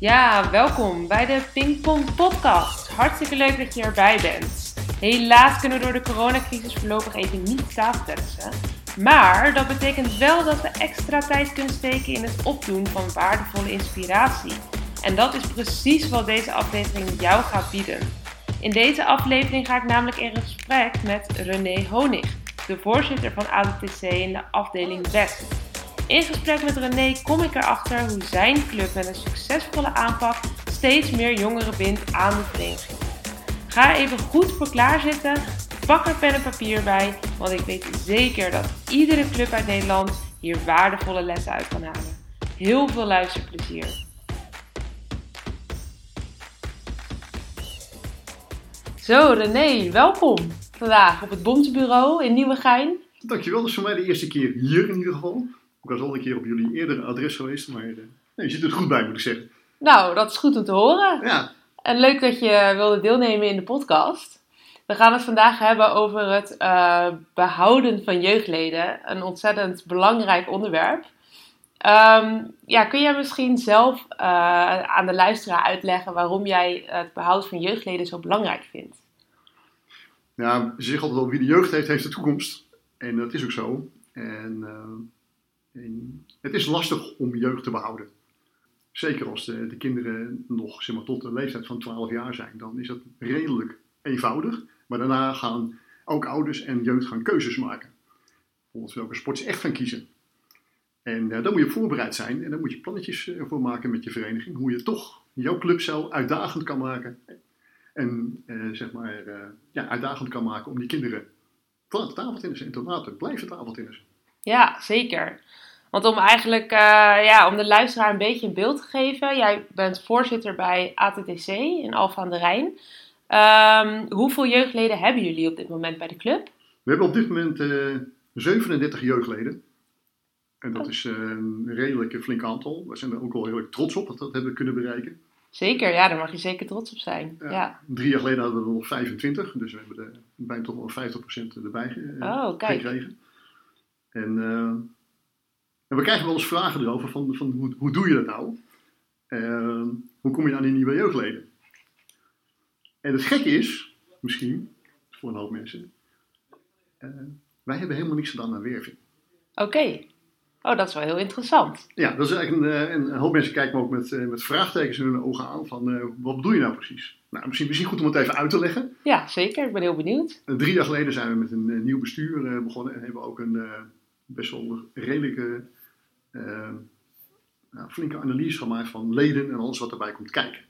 Ja, welkom bij de Pingpong Podcast. Hartstikke leuk dat je erbij bent. Helaas kunnen we door de coronacrisis voorlopig even niet tafeltennissen. Maar dat betekent wel dat we extra tijd kunnen steken in het opdoen van waardevolle inspiratie. En dat is precies wat deze aflevering jou gaat bieden. In deze aflevering ga ik namelijk in gesprek met René Honig, de voorzitter van ADTC in de afdeling West. In gesprek met René kom ik erachter hoe zijn club met een succesvolle aanpak steeds meer jongeren bindt aan de vereniging. Ga even goed voor klaar zitten, pak er pen en papier bij, want ik weet zeker dat iedere club uit Nederland hier waardevolle lessen uit kan halen. Heel veel luisterplezier. Zo René, welkom vandaag op het Bontebureau in Nieuwegein. Dankjewel, dat is voor mij de eerste keer hier in ieder geval. Ik was al een keer op jullie eerdere adres geweest, maar uh, nee, je zit er goed bij moet ik zeggen. Nou, dat is goed om te horen. Ja. En leuk dat je wilde deelnemen in de podcast. We gaan het vandaag hebben over het uh, behouden van jeugdleden. Een ontzettend belangrijk onderwerp. Um, ja, kun jij misschien zelf uh, aan de luisteraar uitleggen waarom jij het behoud van jeugdleden zo belangrijk vindt? Ja, ze zeggen altijd al wie de jeugd heeft, heeft de toekomst. En dat is ook zo. En, uh, het is lastig om jeugd te behouden. Zeker als de, de, kinderen nog zeg maar, tot de leeftijd van 12 jaar zijn, dan is dat redelijk eenvoudig. Maar daarna gaan ook ouders en jeugd gaan keuzes maken. Bijvoorbeeld welke sport ze echt gaan kiezen. En uh, daar moet je op voorbereid zijn en daar moet je plannetjes uh, voor maken met je vereniging. Hoe je toch jouw clubcel uitdagend kan maken. En uh, zeg maar ja, uitdagend kan maken om die kinderen te tafeltennissen en te laten blijven tafeltennissen. Ja, zeker. Want om eigenlijk ja, om de luisteraar een beetje een beeld te geven. Jij bent voorzitter bij ATTC in Alphen aan de Rijn. Um, hoeveel jeugdleden hebben jullie op dit moment bij de club? We hebben op dit moment 37 jeugdleden. En dat is een redelijk flink aantal. We zijn er ook wel heel erg trots op dat we dat hebben kunnen bereiken. Zeker, ja, daar mag je zeker trots op zijn. Ja, ja. Drie jaar geleden hadden we er nog 25, dus we hebben er bijna toch wel 50% erbij oh, gekregen. En, uh, en, we krijgen wel eens vragen erover van, van hoe, hoe doe je dat nou? Uh, hoe kom je aan die nieuwe jeugdleden? En het gekke is, misschien, voor een hoop mensen, uh, wij hebben helemaal niks gedaan aan werving. Oké. Okay. Oh, dat is wel heel interessant. Ja, dat is eigenlijk een, een, een hoop mensen kijken me ook met, met vraagtekens in hun ogen aan van uh, wat bedoel je nou precies? Nou, misschien, misschien goed om het even uit te leggen. Ja, zeker. Ik ben heel benieuwd. En drie jaar geleden zijn we met een nieuw bestuur uh, begonnen en hebben ook een uh, best wel redelijke, nou, flinke analyse gemaakt van leden en alles wat erbij komt kijken.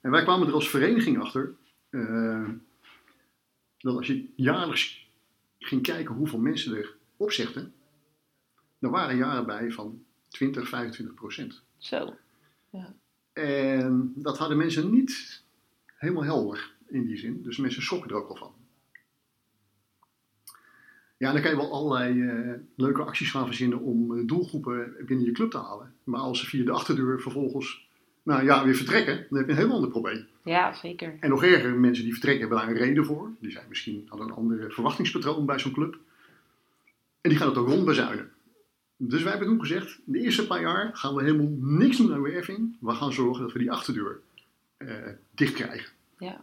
En wij kwamen er als vereniging achter dat als je jaarlijks ging kijken hoeveel mensen er opzegden, er waren jaren bij van 20, 25 procent. Zo. Ja. En dat hadden mensen niet helemaal helder in die zin. Dus mensen schrokken er ook wel van. Ja, dan kan je wel allerlei uh, leuke acties gaan verzinnen om uh, doelgroepen binnen je club te halen. Maar als ze via de achterdeur vervolgens nou ja, weer vertrekken, dan heb je een heel ander probleem. Ja, zeker. En nog erger, mensen die vertrekken hebben daar een reden voor. Die zijn misschien hadden een andere verwachtingspatroon bij zo'n club. En die gaan het ook rondbezuinen. Dus wij hebben toen gezegd, de eerste paar jaar gaan we helemaal niks doen aan werving. We gaan zorgen dat we die achterdeur uh, dicht krijgen. Ja.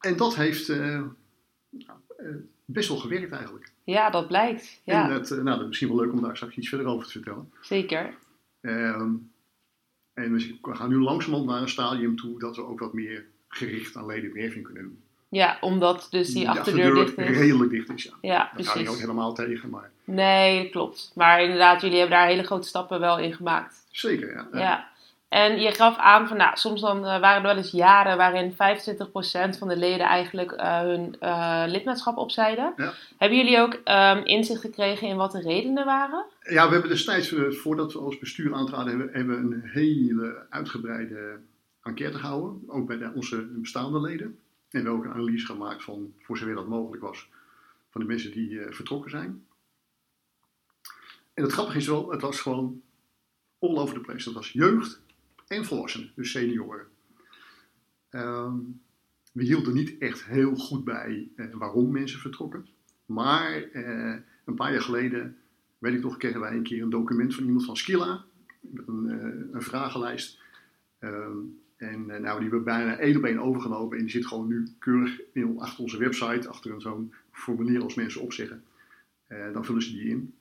En dat heeft uh, uh, best wel gewerkt eigenlijk. Ja, dat blijkt. Ja. En het, nou, dat is misschien wel leuk om daar straks iets verder over te vertellen. Zeker. Ehm, en we gaan nu langzamerhand naar een stadium toe dat we ook wat meer gericht aan ledenwerving kunnen doen. Ja, omdat dus die achterdeur, dicht is. redelijk dicht is, ja. Ja, precies. ga je ook helemaal tegen, maar... Nee, klopt. Maar inderdaad, jullie hebben daar hele grote stappen wel in gemaakt. Zeker, ja. Ja. En je gaf aan van, nou, soms dan uh, waren er wel eens jaren waarin 25% van de leden eigenlijk uh, hun uh, lidmaatschap opzeiden. Ja. Hebben jullie ook um, inzicht gekregen in wat de redenen waren? Ja, we hebben destijds, voordat we als bestuur aantraden, hebben, hebben we een hele uitgebreide enquête gehouden. Ook bij de, onze bestaande leden. En we hebben ook een analyse gemaakt van, voor zover dat mogelijk was, van de mensen die vertrokken zijn. En het grappige is wel, het was gewoon all over the place. Dat was jeugd en volwassenen, dus senioren. Um, we hielden niet echt heel goed bij eh, waarom mensen vertrokken. Maar eh, een paar jaar geleden, weet ik nog, kregen wij een keer een document van iemand van Skilla. Met een, uh, een vragenlijst. Ehm, en eh, nou, die hebben we bijna één op één overgenomen. En die zit gewoon nu keurig in, achter onze website, achter zo'n formulier als mensen opzeggen. Dan vullen ze die in.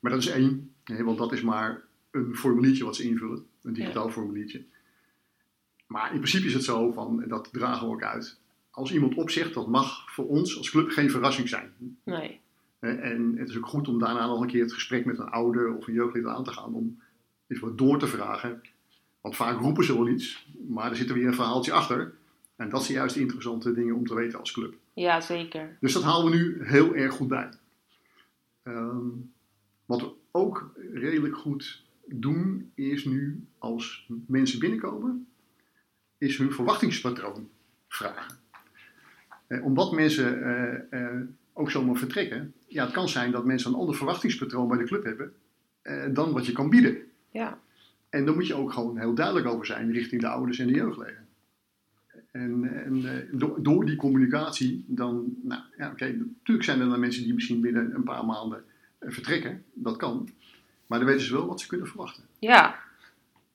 Maar dat is één, want dat is maar een formuliertje wat ze invullen. Een digitaal ja. formuliertje. Maar in principe is het zo, van, en dat dragen we ook uit. Als iemand opzegt, dat mag voor ons als club geen verrassing zijn. Nee. En het is ook goed om daarna nog een keer het gesprek met een ouder of een jeugdlid aan te gaan. Om eens wat door te vragen. Want vaak roepen ze wel iets, maar er zit er weer een verhaaltje achter. En dat zijn juist interessante dingen om te weten als club. Ja, zeker. Dus dat halen we nu heel erg goed bij. Um, wat we ook redelijk goed doen, is nu als mensen binnenkomen, is hun verwachtingspatroon vragen. Eh, omdat mensen eh, eh, ook zomaar vertrekken, ja, het kan zijn dat mensen een ander verwachtingspatroon bij de club hebben eh, dan wat je kan bieden. Ja. En daar moet je ook gewoon heel duidelijk over zijn richting de ouders en de jeugdleden. En, en uh, door, door, die communicatie, dan, nou ja, oké, okay, natuurlijk zijn er dan mensen die misschien binnen een paar maanden uh, vertrekken, dat kan. Maar dan weten ze wel wat ze kunnen verwachten. Ja.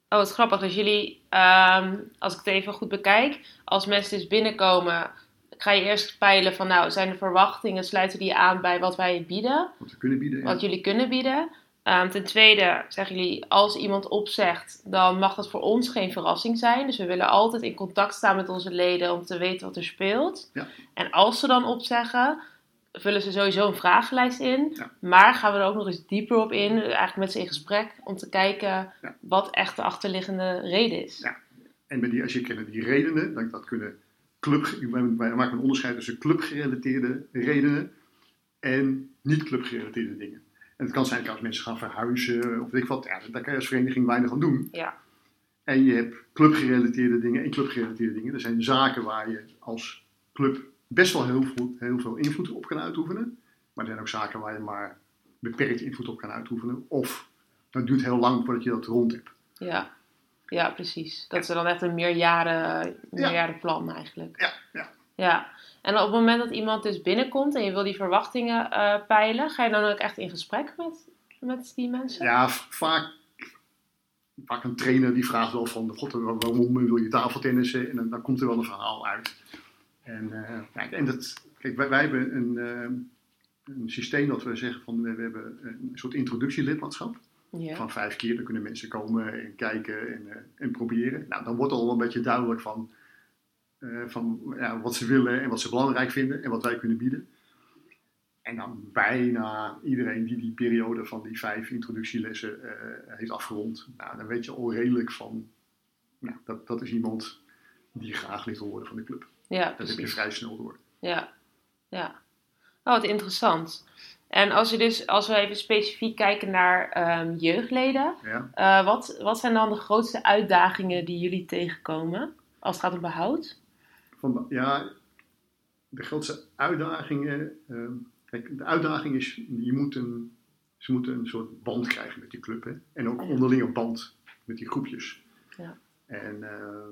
Oh, wat grappig. Dus jullie, um, als ik het even goed bekijk, als mensen dus binnenkomen, ga je eerst peilen van, nou, zijn de verwachtingen, sluiten die aan bij wat wij bieden? Wat we kunnen bieden, ja. Wat jullie kunnen bieden. Um, ten tweede zeggen jullie, als iemand opzegt, dan mag dat voor ons geen verrassing zijn. Dus we willen altijd in contact staan met onze leden om te weten wat er speelt. Ja. En als ze dan opzeggen, vullen ze sowieso een vragenlijst in. Ja. Maar gaan we er ook nog eens dieper op in, eigenlijk met ze in gesprek, om te kijken Ja. wat echt de achterliggende reden is. Ja. En met die, als je kent die redenen, dan dat kunnen club, wij maken een onderscheid tussen clubgerelateerde redenen en niet clubgerelateerde dingen. En het kan zijn dat als mensen gaan verhuizen of weet ik wat, ja, daar kan je als vereniging weinig aan doen. Ja. En je hebt clubgerelateerde dingen en clubgerelateerde dingen. Er zijn zaken waar je als club best wel heel veel, heel veel invloed op kan uitoefenen. Maar er zijn ook zaken waar je maar beperkt invloed op kan uitoefenen. Of dat duurt heel lang voordat je dat rond hebt. Ja. Ja, precies. Dat is dan echt een meerjaren, meerjarenplan eigenlijk. Ja, ja. Ja. En op het moment dat iemand dus binnenkomt en je wil die verwachtingen eh, peilen, ga je dan ook echt in gesprek met, met die mensen? Ja, vaak, vaak een trainer die vraagt wel van, god, waarom wil je tafeltennissen? En dan, dan komt er wel een verhaal uit. En, eh, kijk, en dat, kijk wij, wij hebben een, eh, een systeem dat we zeggen van, we, we hebben een soort introductielidmaatschap. Ja. Van vijf keer, dan kunnen mensen komen en kijken en, eh, en proberen. Nou, dan wordt al een beetje duidelijk van, van ja, wat ze willen en wat ze belangrijk vinden en wat wij kunnen bieden. En dan bijna iedereen die die periode van die vijf introductielessen heeft afgerond, nou, dan weet je al redelijk van, nou, dat, dat is iemand die graag lid wil worden van de club. Ja, Dat heb je vrij snel door. Ja, ja. Oh, wat interessant. En als, je dus, als we even specifiek kijken naar ehm, jeugdleden, Ja? eh, wat, wat zijn dan de grootste uitdagingen die jullie tegenkomen als het gaat om behoud? Van, ja, de grootste uitdagingen. eh, kijk, de uitdaging is, je moet een, ze moeten een soort band krijgen met die club. Hè? En ook onderlinge band met die groepjes. Ja. En, eh,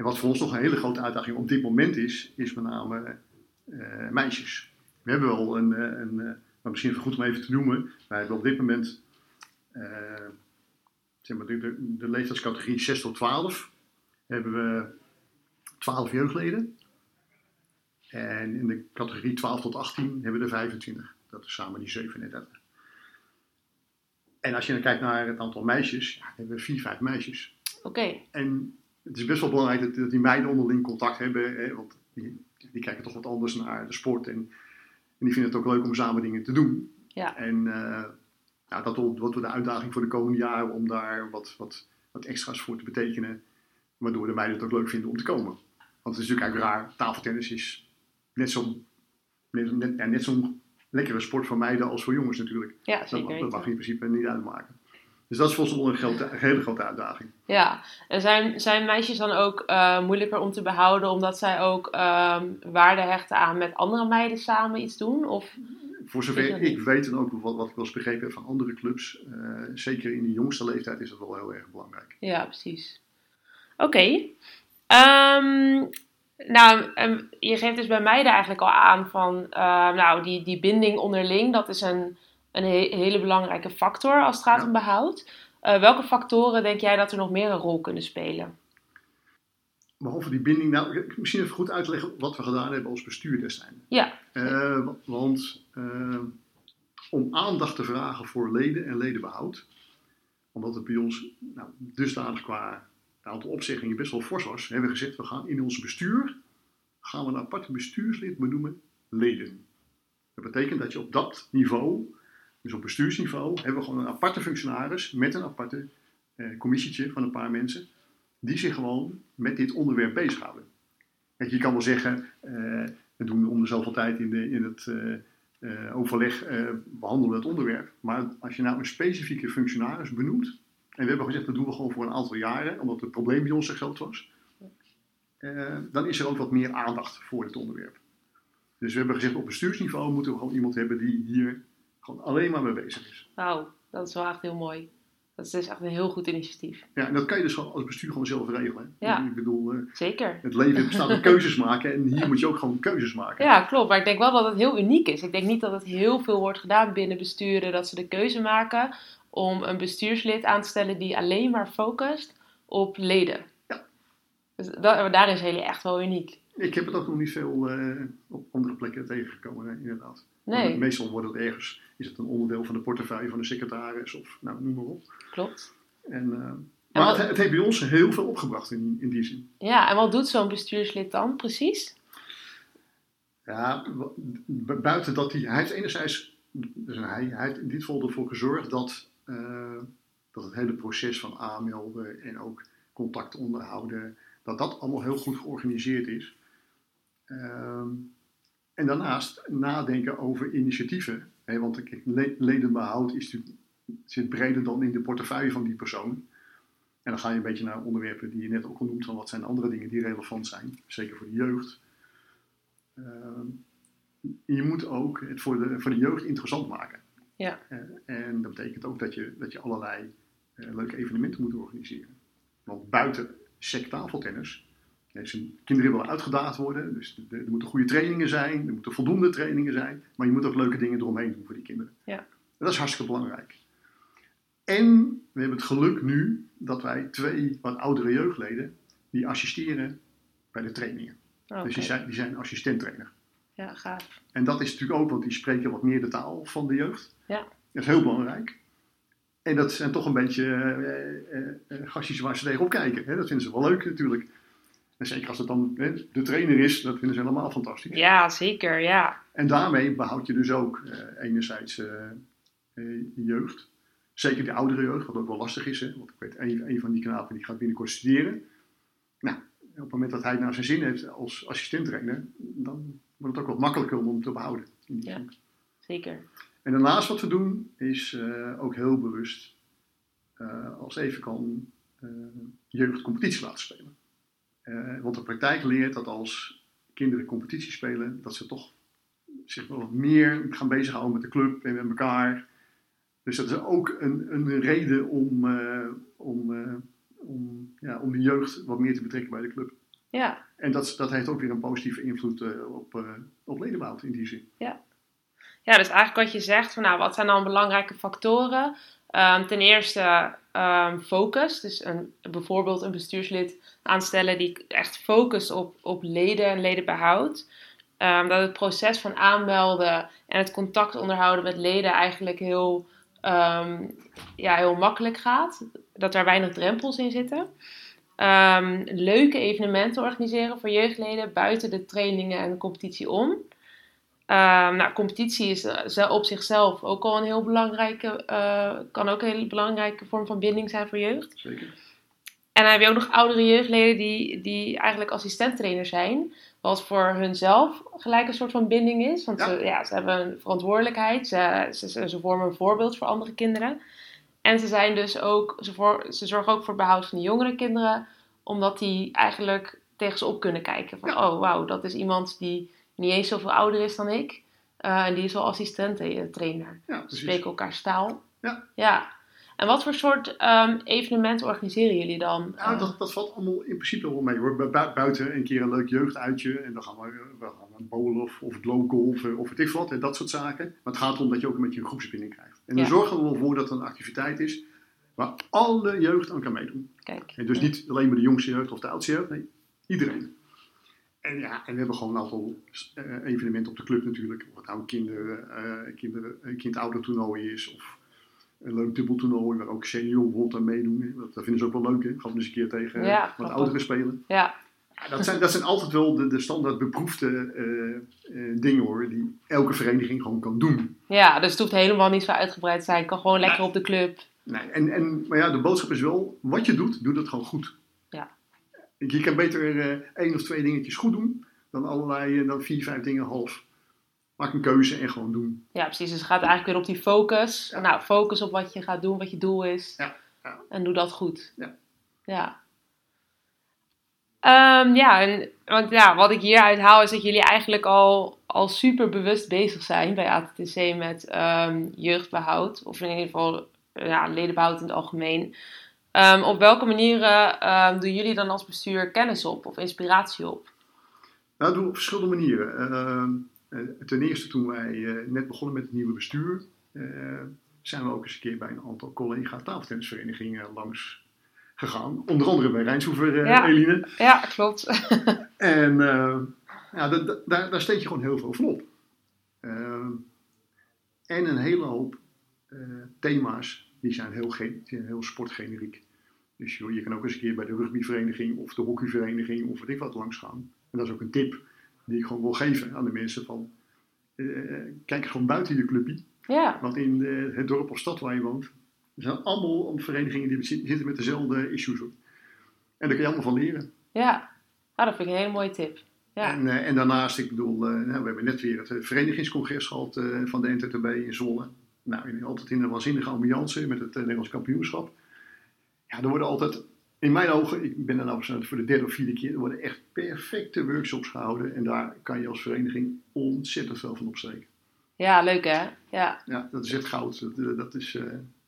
en wat voor ons nog een hele grote uitdaging op dit moment is, is met name eh, meisjes. We hebben wel een, eh, een eh, maar misschien goed om even te noemen. Wij hebben op dit moment eh, zeg maar de, de, de leeftijdscategorie 6 tot 12 hebben we 12 jeugdleden. En in de categorie 12 tot 18 hebben we er 25. Dat is samen die 37. En als je dan kijkt naar het aantal meisjes, ja, hebben we 4, 5 meisjes. Oké, En het is best wel belangrijk dat, dat die meiden onderling contact hebben. Hè, want die, die kijken toch wat anders naar de sport. En, en die vinden het ook leuk om samen dingen te doen. Ja. En eh, ja, dat wordt de uitdaging voor de komende jaren om daar wat, wat, wat extra's voor te betekenen. Waardoor de meiden het ook leuk vinden om te komen. Want het is natuurlijk eigenlijk raar. Tafeltennis is net zo'n net, net, ja, net zo'n lekkere sport voor meiden als voor jongens natuurlijk. ja, Dat, zeker mag- dat in principe niet uitmaken. Dus dat is volgens mij een, grote, een hele grote uitdaging. Ja, en zijn, zijn meisjes dan ook eh, moeilijker om te behouden omdat zij ook ehm, waarde hechten aan met andere meiden samen iets doen? Of, Voor zover ik weet en ook wat, wat ik wel eens begrepen heb van andere clubs, eh, zeker in de jongste leeftijd is dat wel heel erg belangrijk. ja, precies. Oké. Ehm, nou, em, je geeft dus bij meiden eigenlijk al aan van, eh, nou, die, die binding onderling, dat is een, een he- hele belangrijke factor als het gaat om behoud. Eh, welke factoren denk jij dat er nog meer een rol kunnen spelen? behalve die binding, nou, misschien even goed uitleggen wat we gedaan hebben als bestuur destijds. Ja. Uh, want uh, om aandacht te vragen voor leden en ledenbehoud, omdat het bij ons nou, dusdanig qua aantal opzeggingen best wel fors was, hebben we gezegd, we gaan in ons bestuur, gaan we een apart bestuurslid benoemen leden. Dat betekent dat je op dat niveau, dus op bestuursniveau, hebben we gewoon een aparte functionaris met een aparte eh, commissietje van een paar mensen, die zich gewoon met dit onderwerp bezighouden. Kijk, je kan wel zeggen, uh, we doen om de zoveel tijd in, de, in het uh, uh, overleg behandelen het onderwerp. Maar als je nou een specifieke functionaris benoemt, en we hebben gezegd dat doen we gewoon voor een aantal jaren, omdat het probleem bij ons zo groot was, dan is er ook wat meer aandacht voor dit onderwerp. Dus we hebben gezegd op bestuursniveau moeten we gewoon iemand hebben die hier gewoon alleen maar mee bezig is. Wauw, dat is wel echt heel mooi. Dat is dus echt een heel goed initiatief. Ja, en dat kan je dus als bestuur gewoon zelf regelen. Ja, ik bedoel, uh, zeker. Het leven bestaat uit keuzes maken en hier moet je ook gewoon keuzes maken. Ja, klopt. Maar ik denk wel dat het heel uniek is. Ik denk niet dat het heel veel wordt gedaan binnen besturen dat ze de keuze maken om een bestuurslid aan te stellen die alleen maar focust op leden. Ja. Dus dat, daarin zijn jullie echt wel uniek. Ik heb het ook nog niet veel uh, op andere plekken tegengekomen, inderdaad. Nee. Meestal wordt het ergens, is het een onderdeel van de portefeuille van de secretaris of nou, noem maar op. Klopt. En, uh, maar wat, het, het, heeft bij ons heel veel opgebracht in, in die zin. Ja, en wat doet zo'n bestuurslid dan precies? Ja, buiten dat hij, hij heeft enerzijds, dus hij, hij heeft in dit geval ervoor gezorgd dat, uh, dat het hele proces van aanmelden en ook contact onderhouden, dat dat allemaal heel goed georganiseerd is. Uh, en daarnaast nadenken over initiatieven. Hè, want kijk, ledenbehoud is natuurlijk, zit breder dan in de portefeuille van die persoon. En dan ga je een beetje naar onderwerpen die je net ook al noemt, van wat zijn andere dingen die relevant zijn, zeker voor de jeugd. Uh, je moet ook het voor de, voor de jeugd interessant maken. Ja. Uh, en dat betekent ook dat je, dat je allerlei uh, leuke evenementen moet organiseren. Want buiten sectafeltennis zijn kinderen willen uitgedaagd worden, dus er, er moeten goede trainingen zijn, er moeten voldoende trainingen zijn, maar je moet ook leuke dingen eromheen doen voor die kinderen. Ja. En dat is hartstikke belangrijk. En we hebben het geluk nu dat wij twee wat oudere jeugdleden, die assisteren bij de trainingen. Okay. Dus die zijn, die zijn assistenttrainer. Ja, gaaf. En dat is natuurlijk ook, want die spreken wat meer de taal van de jeugd. Ja. Dat is heel belangrijk. En dat zijn toch een beetje uh, uh, uh, gastjes waar ze tegenop kijken. Hè? Dat vinden ze wel leuk natuurlijk. En zeker als het dan de trainer is, dat vinden ze helemaal fantastisch. Ja, zeker, ja. En daarmee behoud je dus ook enerzijds jeugd. Zeker de oudere jeugd, wat ook wel lastig is. Hè? Want ik weet, een, een van die knapen die gaat binnenkort studeren. Nou, op het moment dat hij naar zijn zin heeft als assistenttrainer, dan wordt het ook wat makkelijker om hem te behouden. ja, zin. zeker. En daarnaast wat we doen, is uh, ook heel bewust, als even kan, jeugdcompetitie laten spelen. Want de praktijk leert dat als kinderen competitie spelen, dat ze toch zich wel wat meer gaan bezighouden met de club en met elkaar. Dus dat is ook een, een reden om, om, om, ja, om de jeugd wat meer te betrekken bij de club. Ja. En dat, dat heeft ook weer een positieve invloed op, op ledenbehoud in die zin. Ja. Ja, dus eigenlijk wat je zegt, van nou, wat zijn dan belangrijke factoren? Um, ten eerste um, focus, dus een, bijvoorbeeld een bestuurslid aanstellen die echt focust op, op leden en ledenbehoud. Um, dat het proces van aanmelden en het contact onderhouden met leden eigenlijk heel, ja, heel makkelijk gaat. Dat er weinig drempels in zitten. leuke evenementen organiseren voor jeugdleden buiten de trainingen en de competitie om. Um, nou, competitie is uh, op zichzelf ook al een heel belangrijke, uh, kan ook een hele belangrijke vorm van binding zijn voor jeugd. Zeker. En dan heb je ook nog oudere jeugdleden die, die eigenlijk assistenttrainer zijn, wat voor hunzelf gelijk een soort van binding is. Want Ja. Ze, ja, ze hebben een verantwoordelijkheid, ze, ze, ze, ze vormen een voorbeeld voor andere kinderen. En ze, zijn dus ook, ze, voor, ze zorgen ook voor het behoud van de jongere kinderen, omdat die eigenlijk tegen ze op kunnen kijken. Van, Ja. oh wauw, dat is iemand die niet eens zoveel ouder is dan ik. Eh, en die is wel assistent-trainer. Ja, Ze precies. spreken elkaars taal. Ja. ja. En wat voor soort ehm, evenementen organiseren jullie dan? Nou, Eh, dat, dat valt allemaal in principe wel mee hoor. Bu- bu- buiten een keer een leuk jeugduitje en dan gaan we, we gaan naar bowlen of, of glowgolfen of weet ik wat, dat soort zaken. Maar het gaat erom dat je ook een beetje een groepsbinding krijgt. En dan Ja. zorgen we wel voor dat er een activiteit is waar alle jeugd aan kan meedoen. Kijk. En dus Ja. niet alleen maar de jongste jeugd of de oudste jeugd, nee, Iedereen. En ja, en we hebben gewoon een aantal eh, evenementen op de club natuurlijk. Of het nou een kinder, eh kinder, kind-ouder toernooi is. Of een leuk dubbeltoernooi waar ook senioren bijvoorbeeld aan meedoen. Dat, dat vinden ze ook wel leuk, hè? Gewoon eens een keer tegen Ja, wat ouderen spelen. Ja, Ja, dat, zijn, dat zijn altijd wel de, de standaard beproefde eh, eh, dingen hoor, die elke vereniging gewoon kan doen. ja, dus het hoeft helemaal niet zo uitgebreid te zijn. Het kan gewoon lekker op de club. Nee, en, en, maar ja, de boodschap is wel, wat je doet, doe dat gewoon goed. Je kan beter eh, één of twee dingetjes goed doen, dan allerlei, eh, dan vier, vijf dingen half. Maak een keuze en gewoon doen. Ja, precies. Dus het gaat eigenlijk weer op die focus. Ja. Nou, focus op wat je gaat doen, wat je doel is. Ja, ja. En doe dat goed. Ja. Ja. Ehm, ja, en, want ja, wat ik hieruit haal is dat jullie eigenlijk al, al super bewust bezig zijn bij ATTC met ehm, jeugdbehoud. Of in ieder geval ja, ledenbehoud in het algemeen. Ehm, op welke manieren ehm, doen jullie dan als bestuur kennis op of inspiratie op? Nou, dat doen we op verschillende manieren. Eh, eh, ten eerste toen wij eh, net begonnen met het nieuwe bestuur, eh, zijn we ook eens een keer bij een aantal collega tafeltennisverenigingen langs gegaan. Onder andere bij Rijnshoever, Ja. Eline. Ja, klopt. En ja, da- da- daar, daar steek je gewoon heel veel van op. En een hele hoop thema's, die zijn heel, zijn heel sportgeneriek. Dus joh, je kan ook eens een keer bij de rugbyvereniging of de hockeyvereniging of wat ik wat langs gaan. En dat is ook een tip die ik gewoon wil geven aan de mensen van... eh, kijk gewoon buiten je clubje. Ja, Want in eh, het dorp of stad waar je woont, er zijn allemaal verenigingen die zi- zitten met dezelfde issues. op. En daar kan je allemaal van leren. ja. Nou, dat vind ik een hele mooie tip. Ja. En, eh, en daarnaast, ik bedoel, eh, nou, we hebben net weer het eh, verenigingscongres gehad eh, van de NTTB in Zwolle. Nou, altijd in een waanzinnige ambiance met het eh, Nederlands kampioenschap. Ja, er worden altijd, in mijn ogen, ik ben er nou voor de derde of vierde keer, er worden echt perfecte workshops gehouden. En daar kan je als vereniging ontzettend veel van opsteken. ja, leuk hè? Ja. Ja, dat is echt goud. Dat, eh, dat, is, eh,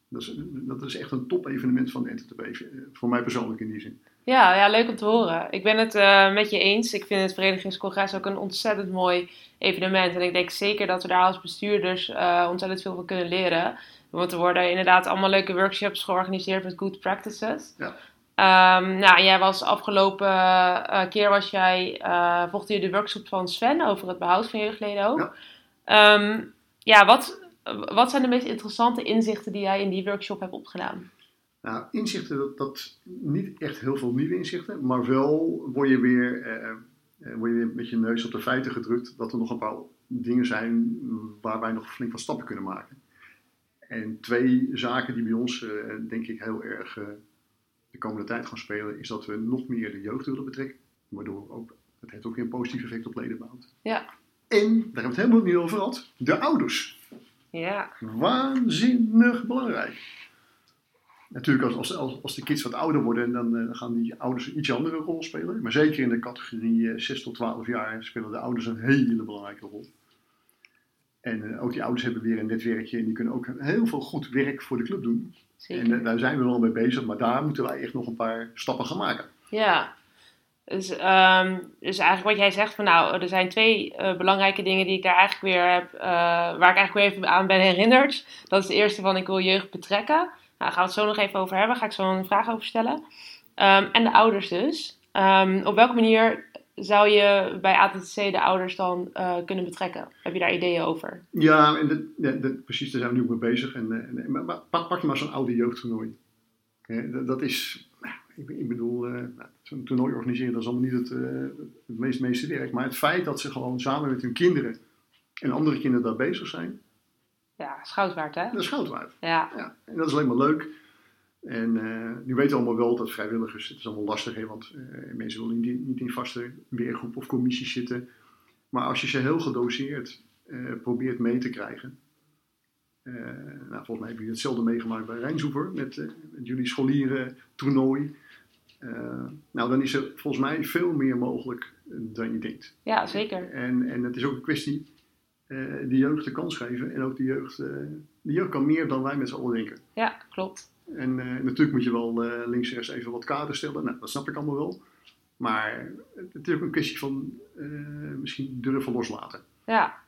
dat, is, dat is echt een top evenement van de NTTB. eh, Voor mij persoonlijk in die zin. Ja, ja, leuk om te horen. Ik ben het eh, met je eens. Ik vind het Verenigingscongres ook een ontzettend mooi evenement. En ik denk zeker dat we daar als bestuurders eh, ontzettend veel van kunnen leren. Want er worden inderdaad allemaal leuke workshops georganiseerd met good practices. Ja. Ehm, nou, jij was afgelopen eh, keer was jij, volgde je de workshop van Sven over het behoud van jeugdleden ook. Ja. Ehm, ja, wat, wat zijn de meest interessante inzichten die jij in die workshop hebt opgedaan? Nou, inzichten, dat, dat niet echt heel veel nieuwe inzichten, maar wel word je weer, eh, eh, word je weer met je neus op de feiten gedrukt dat er nog een paar dingen zijn waar wij nog flink wat stappen kunnen maken. En twee zaken die bij ons, eh, denk ik, heel erg eh, de komende tijd gaan spelen, is dat we nog meer de jeugd willen betrekken. Waardoor ook, het heeft ook weer een positief effect op ledenbehoud. Ja. En, daar hebben we het helemaal niet over gehad, de ouders. Ja, Waanzinnig belangrijk. Natuurlijk, als, als, als, als de kids wat ouder worden, dan, eh, dan gaan die ouders een iets andere rol spelen. Maar zeker in de categorie eh, 6 tot 12 jaar spelen de ouders een hele belangrijke rol. En eh, ook die ouders hebben weer een netwerkje en die kunnen ook heel veel goed werk voor de club doen. zeker. En eh, daar zijn we wel mee bezig, maar daar moeten wij echt nog een paar stappen gaan maken. Ja, dus, ehm, dus eigenlijk wat jij zegt van nou, er zijn twee eh, belangrijke dingen die ik daar eigenlijk weer heb, eh, waar ik eigenlijk weer even aan ben herinnerd. Dat is de eerste van ik wil jeugd betrekken. Nou, daar gaan we het zo nog even over hebben, ga ik zo een vraag over stellen. Ehm, en de ouders dus. Ehm, op welke manier zou je bij ATTC de ouders dan eh, kunnen betrekken? Heb je daar ideeën over? Ja, en precies, daar zijn we nu ook mee bezig. En, eh, en, maar, maar pak, je maar zo'n oude jeugdtoernooi. Dat, is, ik, ik bedoel, eh, nou, zo'n toernooi organiseren, dat is allemaal niet het, eh, het meest meeste werk. Maar het feit dat ze gewoon samen met hun kinderen en andere kinderen daar bezig zijn, Ja, schoutwaard hè? dat is goud waard. Ja, Ja, en dat is alleen maar leuk. En eh, nu weten we allemaal wel dat vrijwilligers, het is allemaal lastig, hè, want eh, mensen willen niet, niet in vaste weergroep of commissies zitten. Maar als je ze heel gedoseerd eh, probeert mee te krijgen. nou, volgens mij hebben jullie hetzelfde meegemaakt bij Rijnsoever met, met jullie scholieren toernooi. Nou, dan is er volgens mij veel meer mogelijk dan je denkt. ja zeker. En, en het is ook een kwestie eh de jeugd de kans geven. En ook de jeugd, eh, de jeugd kan meer dan wij met z'n allen denken. Ja, klopt. En eh, natuurlijk moet je wel links en rechts even wat kaders stellen. Nou, dat snap ik allemaal wel. Maar het, is ook een kwestie van misschien durven loslaten. Ja.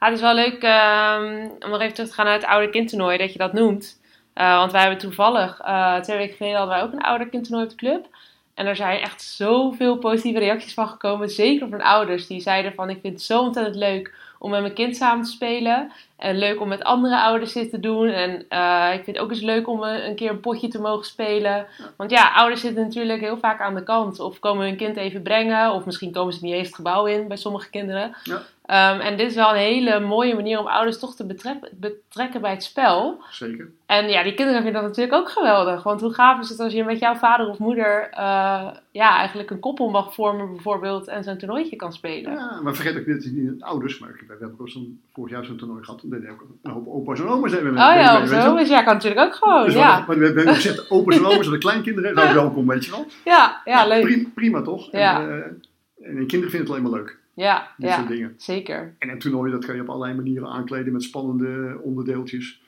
Ja, het is wel leuk ehm, om nog even terug te gaan naar het oude kindtoernooi, dat je dat noemt. Want wij hebben toevallig, twee weken geleden hadden wij ook een oude kindtoernooi op de club. En En er zijn echt zoveel positieve reacties van gekomen. Zeker van ouders die zeiden van ik vind het zo ontzettend leuk om met mijn kind samen te spelen. En leuk om met andere ouders dit te doen. En uh, ik vind het ook eens leuk om een, een, keer een potje te mogen spelen. Want ja, ouders zitten natuurlijk heel vaak aan de kant. Of komen hun kind even brengen. Of misschien komen ze niet eens het gebouw in bij sommige kinderen. Ja. Um, en dit is wel een hele mooie manier om ouders toch te betrekken, betrekken bij het spel. Zeker. En ja, die kinderen vinden dat natuurlijk ook geweldig. Want hoe gaaf is het als je met jouw vader of moeder uh, ja, eigenlijk een koppel mag vormen bijvoorbeeld en zo'n toernooitje kan spelen. Ja, maar vergeet ook niet, niet ouders. Maar we hebben ook zo'n, vorig jaar zo'n toernooi gehad. En ook een hoop opa's en oma's hebben. Oh ja, opa's en oma's. Ja, kan natuurlijk ook gewoon, dus ja. Maar we hebben gezegd, opa's en oma's en de kleinkinderen zijn welkom, weet je wel. Ja, ja, leuk. Prima, prima toch? Ja. En, uh, en kinderen vinden het alleen maar leuk. Ja, ja zeker. En een toernooi, dat kan je op allerlei manieren aankleden met spannende onderdeeltjes.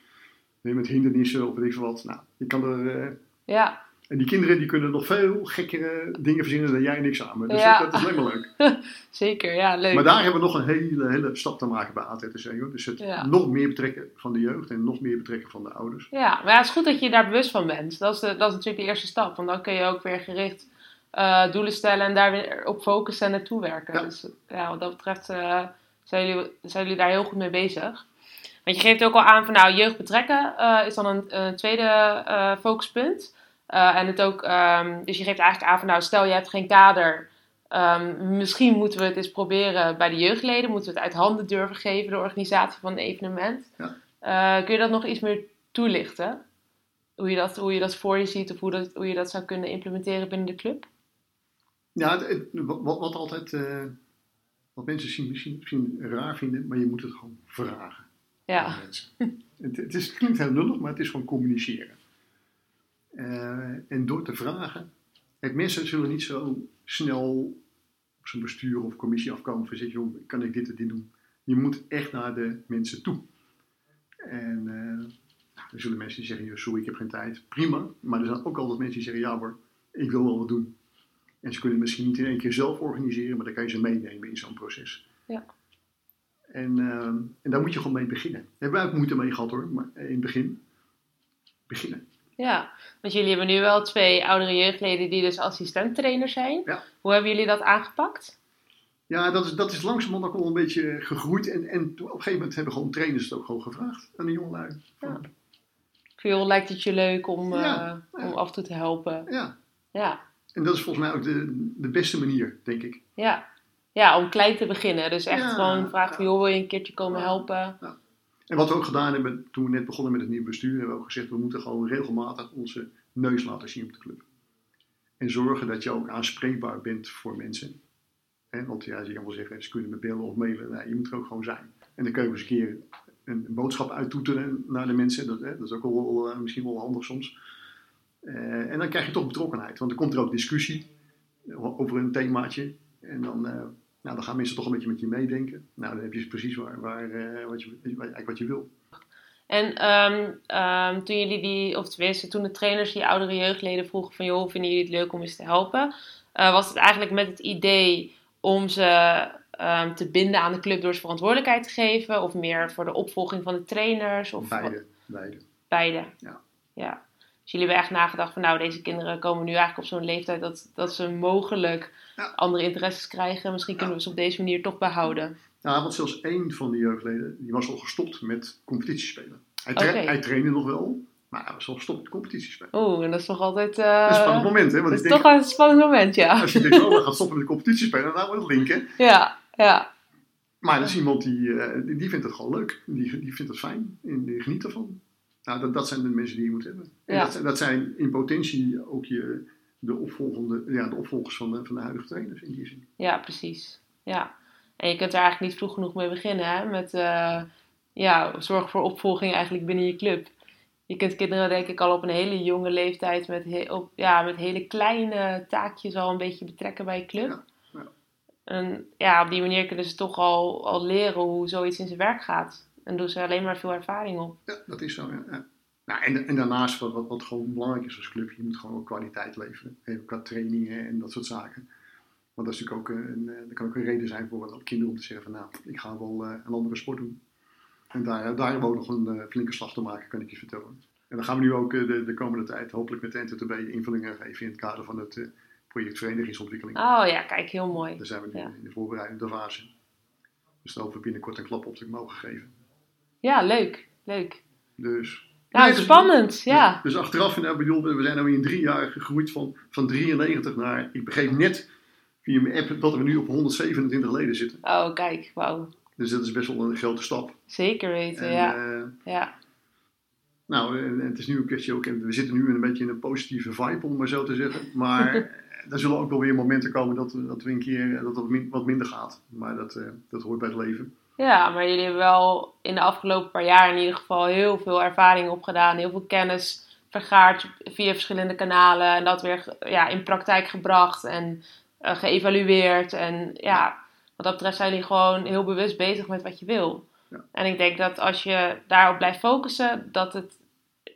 Met hindernissen of weet ik veel wat. Nou, je kan er... Uh, ja. En die kinderen die kunnen nog veel gekkere dingen verzinnen dan jij en ik samen. Dus ja. dat, is helemaal leuk. Zeker, ja, leuk. Maar daar hebben we nog een hele, hele stap te maken bij ATTC. Dus het nog meer betrekken van de jeugd en nog meer betrekken van de ouders. Ja, maar het is goed dat je daar bewust van bent. Dat is, de, dat is natuurlijk de eerste stap. Want dan kun je ook weer gericht uh, doelen stellen en daar weer op focussen en naartoe werken. Dus ja, wat dat betreft uh, zijn, jullie, zijn jullie daar heel goed mee bezig. Want je geeft ook al aan van nou, jeugd betrekken uh, is dan een, een tweede focuspunt. en het ook, um, dus je geeft eigenlijk aan van nou, stel je hebt geen kader. Um, misschien moeten we het eens proberen bij de jeugdleden. Moeten we het uit handen durven geven, de organisatie van een evenement. Ja. kun je dat nog iets meer toelichten? Hoe je, dat, hoe je dat voor je ziet of hoe, dat, hoe je dat zou kunnen implementeren binnen de club? Ja, wat, wat, altijd, uh, wat mensen misschien, misschien raar vinden, maar je moet het gewoon vragen. Ja. Het, het, is, klinkt heel lullig, maar het is gewoon communiceren. Uh, en door te vragen, het mensen zullen niet zo snel op zijn bestuur of commissie afkomen van zeggen, kan ik dit en dit doen? Je moet echt naar de mensen toe. En uh, er zullen mensen die zeggen, sorry, ik heb geen tijd. Prima. Maar er zijn ook altijd mensen die zeggen, ja hoor, ik wil wel wat doen. En ze kunnen misschien niet in één keer zelf organiseren, maar dan kan je ze meenemen in zo'n proces. Ja. En, uh, en daar moet je gewoon mee beginnen. Daar hebben wij ook moeite mee gehad hoor, maar in het begin beginnen. Ja, want jullie hebben nu wel twee oudere jeugdleden die dus assistenttrainer zijn. Ja. Hoe hebben jullie dat aangepakt? Ja, dat is, dat is langzamerhand ook wel een beetje gegroeid. En, en op een gegeven moment hebben gewoon trainers het ook gewoon gevraagd aan de jongelui. Ja. Veel lijkt het je leuk om, uh, om af en toe te helpen? Ja. Ja. En dat is volgens mij ook de, de beste manier, denk ik. Ja. ja, om klein te beginnen. Dus echt gewoon vragen van, joh, wil je een keertje komen helpen? Ja. En wat we ook gedaan hebben, toen we net begonnen met het nieuwe bestuur, hebben we ook gezegd, we moeten gewoon regelmatig onze neus laten zien op de club. En zorgen dat je ook aanspreekbaar bent voor mensen. want ja, je kan wel zeggen, ze kunnen me bellen of mailen. Nee, je moet er ook gewoon zijn. En dan kun je eens een keer een, boodschap uittoeteren naar de mensen. Dat, hè, dat is ook wel, uh, misschien wel handig soms. Uh, en dan krijg je toch betrokkenheid. Want dan komt er ook discussie over een themaatje. En dan, uh, nou, dan gaan mensen toch een beetje met je meedenken. Nou, dan heb je precies waar, waar, uh, wat, je, eigenlijk wat je wil. En um, um, toen jullie die, of tenminste toen de trainers die oudere jeugdleden vroegen van joh, vinden jullie het leuk om eens te helpen? was het eigenlijk met het idee om ze um, te binden aan de club door ze verantwoordelijkheid te geven? Of meer voor de opvolging van de trainers? Of beide. Beide. Beide. Ja. ja. Dus jullie hebben echt nagedacht van nou, deze kinderen komen nu eigenlijk op zo'n leeftijd dat, dat ze mogelijk andere interesses krijgen. Misschien kunnen we ze op deze manier toch behouden. Ja, want zelfs één van de jeugdleden die was al gestopt met competitiespelen. Hij, tra hij trainde nog wel, maar hij was al gestopt met competitiespelen. Oeh, en dat is toch altijd... Uh, een spannend moment, hè? Want dat is toch een spannend moment, ja. Als je denkt, oh, we gaan stoppen met competitiespelen, dan wordt het linken. Ja, ja. Maar dat is iemand die, uh, die, die, vindt het gewoon leuk. Die, die vindt het fijn en die geniet ervan. Nou, dat, dat zijn de mensen die je moet hebben. En dat, dat, zijn in potentie ook je, de, opvolgende, ja, de opvolgers van de, van de huidige trainers in die zin. Ja, precies. Ja. En je kunt er eigenlijk niet vroeg genoeg mee beginnen. Hè? Met uh, ja, zorg voor opvolging eigenlijk binnen je club. Je kunt kinderen denk ik al op een hele jonge leeftijd met, op, ja, met hele kleine taakjes al een beetje betrekken bij je club. Ja, ja. En ja, op die manier kunnen ze toch al, al leren hoe zoiets in zijn werk gaat. En doen ze alleen maar veel ervaring op. Ja, dat is zo, ja. Nou, en, en daarnaast, wat, wat, wat, gewoon belangrijk is als club, je moet gewoon ook kwaliteit leveren. Even qua trainingen en dat soort zaken. Want dat is natuurlijk ook een, dat kan ook een reden zijn voor kinderen om te zeggen van nou, ik ga wel uh, een andere sport doen. En daar, daar hebben we ook nog een flinke slag te maken, kan ik je vertellen. En dan gaan we nu ook de, de, komende tijd hopelijk met de NTTB invullingen geven in het kader van het project verenigingsontwikkeling. Oh ja, kijk, heel mooi. Daar zijn we nu Ja. in de voorbereidende fase. Dus daar hopen we binnenkort een klap op te mogen geven. Ja, leuk. Leuk. Dus, Nou, Nee, dus- spannend. Ja. Dus, dus achteraf, nou, bedoel, we zijn nu in drie jaar gegroeid van, van 93 naar, ik begreep net via mijn app dat we nu op 127 leden zitten. Oh, kijk. Wauw. Dus dat is best wel een grote stap. Zeker weten, En, ja. eh, Ja. nou, en, en het is nu een kwestie ook, we zitten nu een beetje in een positieve vibe, om maar zo te zeggen. Maar er zullen ook wel weer momenten komen dat, dat we een keer dat het wat minder gaat. Maar dat, eh, dat hoort bij het leven. Ja, maar jullie hebben wel in de afgelopen paar jaar in ieder geval heel veel ervaring opgedaan, heel veel kennis vergaard via verschillende kanalen en dat weer ja, in praktijk gebracht en eh, geëvalueerd. En ja, wat dat betreft zijn jullie gewoon heel bewust bezig met wat je wil. Ja. En ik denk dat als je daarop blijft focussen, dat het,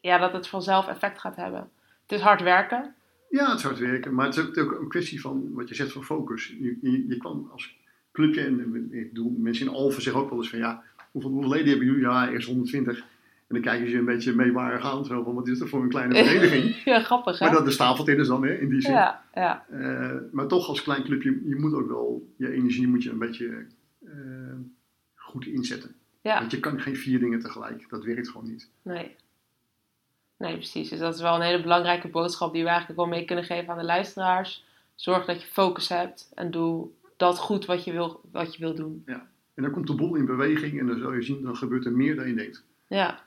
ja, dat het vanzelf effect gaat hebben. Het is hard werken. Ja, het is hard werken, maar het is ook, een kwestie van wat je zegt van focus. Je, je, je kan als clubje, en ik bedoel, mensen in Alphen zeggen ook wel eens van ja, hoeveel, hoeveel leden hebben jullie? Ja, eerst 120. En dan kijken ze een beetje meewarig aan, zo van wat is dat voor een kleine vereniging? ja, grappig hè? maar dat de tafeltennis dan, hè, in die zin. ja, ja, Eh, maar toch als klein clubje, je moet ook wel, je energie moet je een beetje eh, goed inzetten. ja. Want je kan geen vier dingen tegelijk, dat werkt gewoon niet. Nee. Nee, precies. Dus dat is wel een hele belangrijke boodschap die we eigenlijk wel mee kunnen geven aan de luisteraars. Zorg dat je focus hebt en doe dat goed wat je wil, wat je wil doen. En dan komt de boel in beweging en dan zul je zien, dan gebeurt er meer dan je denkt. Ja.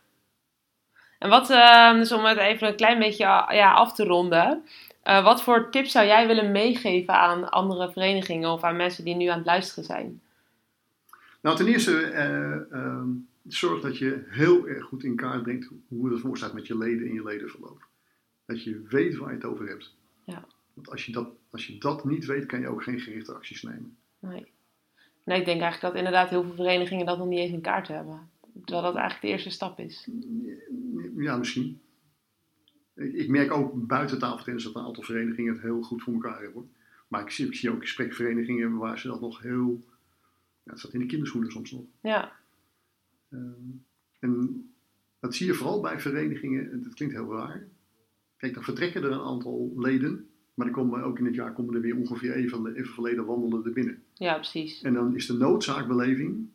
En wat, eh, dus om het even een klein beetje ja, af te ronden. eh, wat voor tips zou jij willen meegeven aan andere verenigingen of aan mensen die nu aan het luisteren zijn? Nou, ten eerste, eh, ehm, zorg dat je heel erg goed in kaart brengt hoe het ervoor staat met je leden en je ledenverloop. Dat je weet waar je het over hebt. Ja. Want als je, dat, als je dat niet weet, kan je ook geen gerichte acties nemen. Nee. Nee, ik denk eigenlijk dat inderdaad heel veel verenigingen dat nog niet eens in kaart hebben. Terwijl dat eigenlijk de eerste stap is. Ja, misschien. Ik, ik merk ook buiten tafeltennis dat een aantal verenigingen het heel goed voor elkaar hebben. hoor. Maar ik zie, ik zie ook gesprekverenigingen waar ze dat nog heel... Ja, het staat in de kinderschoenen soms nog. Ja, Ehm, en dat zie je vooral bij verenigingen, en dat klinkt heel raar. Kijk, dan vertrekken er een aantal leden, maar dan komen ook in het jaar komen er weer ongeveer even, even verleden wandelen er binnen. ja precies. En dan is de noodzaakbeleving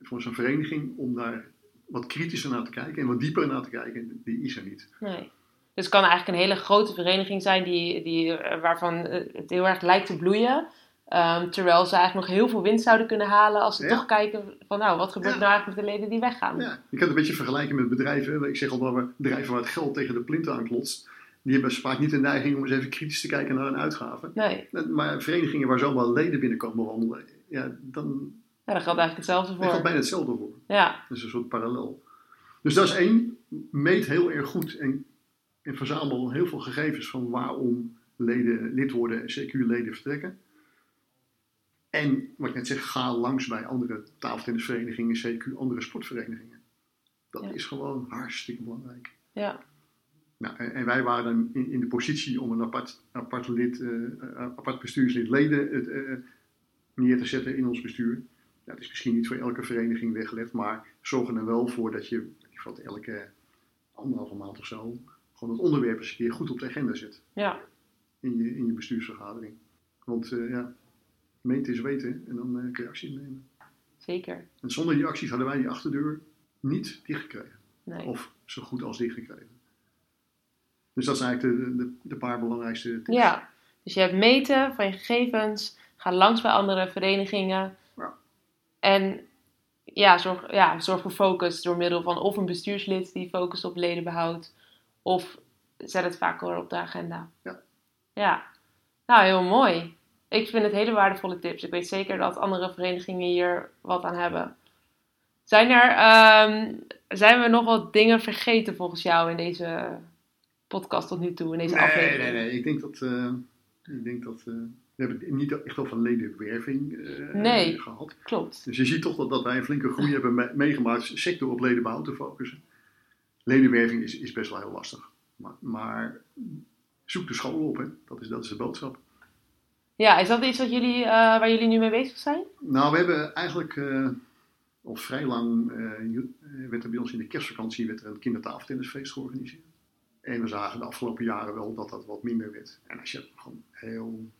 voor zo'n vereniging om daar wat kritischer naar te kijken en wat dieper naar te kijken, die is er niet. Nee. Dus het kan eigenlijk een hele grote vereniging zijn die, die, eh, waarvan eh, het heel erg lijkt te bloeien. Ehm, terwijl ze eigenlijk nog heel veel winst zouden kunnen halen als ze Ja. toch kijken van nou, wat gebeurt Ja. nou eigenlijk met de leden die weggaan? Ja, je kan het een beetje vergelijken met bedrijven. Ik zeg al dat we bedrijven waar het geld tegen de plint aanklotst, die hebben vaak niet de neiging om eens even kritisch te kijken naar hun uitgaven. Nee, Maar verenigingen waar zomaar leden binnenkomen wandelen, ja, dan ja, daar geldt eigenlijk hetzelfde Daar geldt voor. bijna hetzelfde voor. Ja, Dat is een soort parallel. Dus dat is één. Meet heel erg goed en, en verzamel heel veel gegevens van waarom leden lid worden en CQ-leden vertrekken. En wat ik net zeg, ga langs bij andere tafeltennisverenigingen, CQ, andere sportverenigingen. Dat Ja. is gewoon hartstikke belangrijk. ja, Nou, en, wij waren in, in de positie om een apart, apart, lid, eh, eh, apart bestuurslid leden het, eh, neer te zetten in ons bestuur. Ja, het is misschien niet voor elke vereniging weggelegd, maar zorg er dan wel voor dat je ik vat elke anderhalve maand of zo gewoon het onderwerp eens een keer goed op de agenda zet ja, in je, in je bestuursvergadering. Want ja, meten is weten en dan kun je actie nemen. zeker. En zonder die acties hadden wij die achterdeur niet dichtgekregen. Nee. Of zo goed als dichtgekregen. Dus dat zijn eigenlijk de, de, de paar belangrijkste tips. Ja, dus je hebt meten van je gegevens, ga langs bij andere verenigingen. Ja. En ja zorg, ja, zorg voor focus door middel van of een bestuurslid die focust op ledenbehoud, of zet het vaker op de agenda. Ja. Ja, nou heel mooi. Ik vind het hele waardevolle tips. Ik weet zeker dat andere verenigingen hier wat aan hebben. Zijn, er, ehm, zijn we nog wat dingen vergeten volgens jou in deze podcast tot nu toe, in deze Nee, aflevering? nee, nee. Ik denk dat, eh, ik denk dat eh, we hebben het niet echt over ledenwerving eh, Nee. gehad. Klopt. Dus je ziet toch dat, dat wij een flinke groei hebben me- meegemaakt, sector op ledenbehoud te focussen. Ledenwerving is, is best wel heel lastig. Maar, maar zoek de scholen op, hè. Dat, is, dat is de boodschap. Ja, is dat iets wat jullie, waar jullie nu mee bezig zijn? Nou, we hebben eigenlijk al vrij lang, werd er bij ons in de kerstvakantie werd er een kindertafeltennisfeest georganiseerd. En we zagen de afgelopen jaren wel dat dat wat minder werd. En als je gewoon heel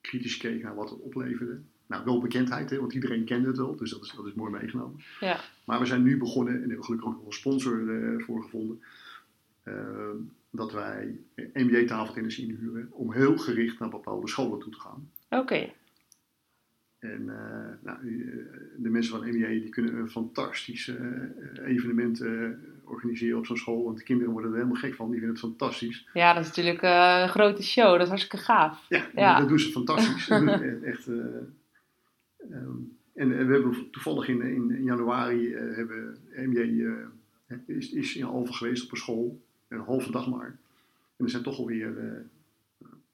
kritisch keek naar wat het opleverde. Nou, wel bekendheid, hè, want iedereen kende het wel, dus dat is, dat is mooi meegenomen. Ja. Maar we zijn nu begonnen, en hebben gelukkig ook nog een sponsor uh, voor gevonden, uh, dat wij MBA-tafeltennis inhuren om heel gericht naar bepaalde scholen toe te gaan. Oké. Okay. En uh, nou, de mensen van MBA die kunnen een fantastisch evenement organiseren op zo'n school. Want de kinderen worden er helemaal gek van, die vinden het fantastisch. Ja, dat is natuurlijk een grote show, dat is hartstikke gaaf. Ja, ja. dat doen ze fantastisch. echt, Um, en we hebben toevallig in, in, januari uh, hebben MJ is, is in Alphen geweest op een school, een halve dag maar. En er zijn toch alweer,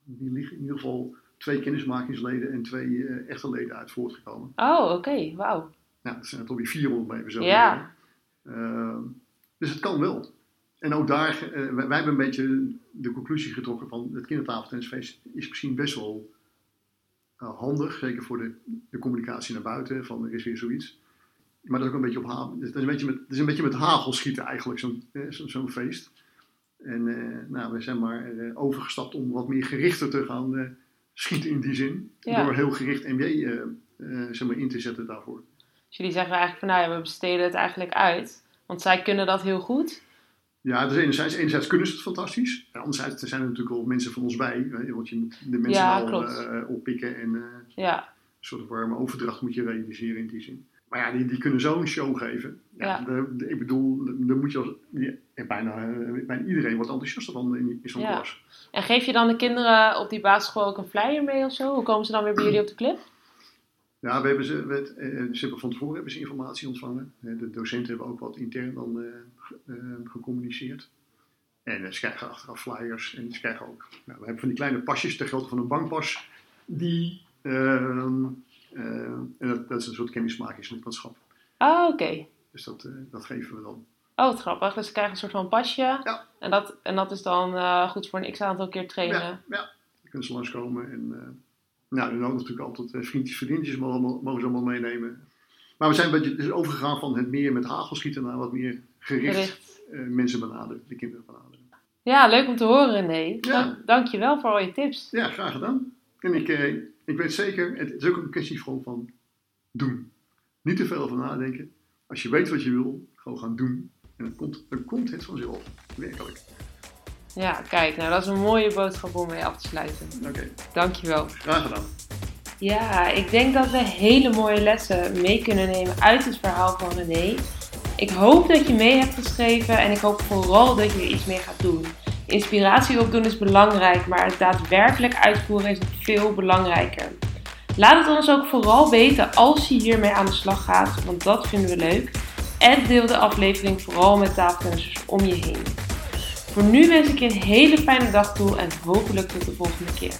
die liggen in ieder geval twee kennismakingsleden en twee echte leden uit voortgekomen. Oh, oké, okay. wauw. Ja, er zijn toch weer 400 bij zo. Ja. Ehm, dus het kan wel. En ook daar, wij, wij, hebben een beetje de conclusie getrokken van het kindertafeltennisfeest is misschien best wel uh, handig, zeker voor de, de, communicatie naar buiten, van er is weer zoiets. Maar dat is ook een beetje op het is een beetje met, het is een beetje met hagel schieten eigenlijk, zo'n zo, zo feest. En nou, we zijn maar overgestapt om wat meer gerichter te gaan schieten in die zin. Door heel gericht MJ zeg maar, in te zetten daarvoor. Dus jullie zeggen eigenlijk van nou ja, we besteden het eigenlijk uit. Want zij kunnen dat heel goed. Ja, dus enerzijds, enerzijds kunnen ze het fantastisch. Anderzijds zijn er natuurlijk wel mensen van ons bij. Want je moet de mensen ja, wel uh, oppikken. En uh, ja. een soort warme overdracht moet je realiseren in die zin. Maar ja, die, die kunnen zo'n show geven. Ja, ja. De, de, ik bedoel, daar moet je als, ja, bijna, bijna iedereen wordt enthousiaster van in, in zo'n klas. En geef je dan de kinderen op die basisschool ook een flyer mee of zo? Hoe komen ze dan weer bij jullie op de club? Ja, we hebben ze, we, ze hebben van tevoren hebben ze informatie ontvangen. De docenten hebben ook wat intern dan uh, gecommuniceerd. En ze krijgen achteraf flyers. En ze krijgen ook, nou, we hebben van die kleine pasjes ter grootte van een bankpas. Die, ehm, en dat, dat, is een soort kennismakingslidmaatschap. Ah, oké. Dus dat, dat geven we dan. Oh, wat grappig. Dus ze krijgen een soort van pasje. Ja. En dat, en dat is dan goed voor een x-aantal keer trainen. Ja, ja. dan kunnen ze langskomen en... Nou, dan ook natuurlijk altijd uh, vriendjes, vriendjes mogen, ze allemaal meenemen. Maar we zijn een beetje dus overgegaan van het meer met hagelschieten naar wat meer gericht, gericht. Uh, mensen benaderen, de kinderen benaderen. Ja, leuk om te horen René. Ja. Dank je wel voor al je tips. Ja, graag gedaan. En ik, eh, ik weet zeker, het is ook een kwestie van doen. Niet te veel over nadenken. Als je weet wat je wil, gewoon gaan doen. En dan komt, dan komt het vanzelf. Werkelijk. Ja, kijk, nou dat is een mooie boodschap om mee af te sluiten. Oké. Okay. Dankjewel. Graag gedaan. Ja, ik denk dat we hele mooie lessen mee kunnen nemen uit het verhaal van René. Ik hoop dat je mee hebt geschreven en ik hoop vooral dat je er iets mee gaat doen. Inspiratie opdoen is belangrijk, maar het daadwerkelijk uitvoeren is nog veel belangrijker. Laat het ons ook vooral weten als je hiermee aan de slag gaat, want dat vinden we leuk. En deel de aflevering vooral met tafeltennissers om je heen. Voor nu wens ik je een hele fijne dag toe en hopelijk tot de volgende keer.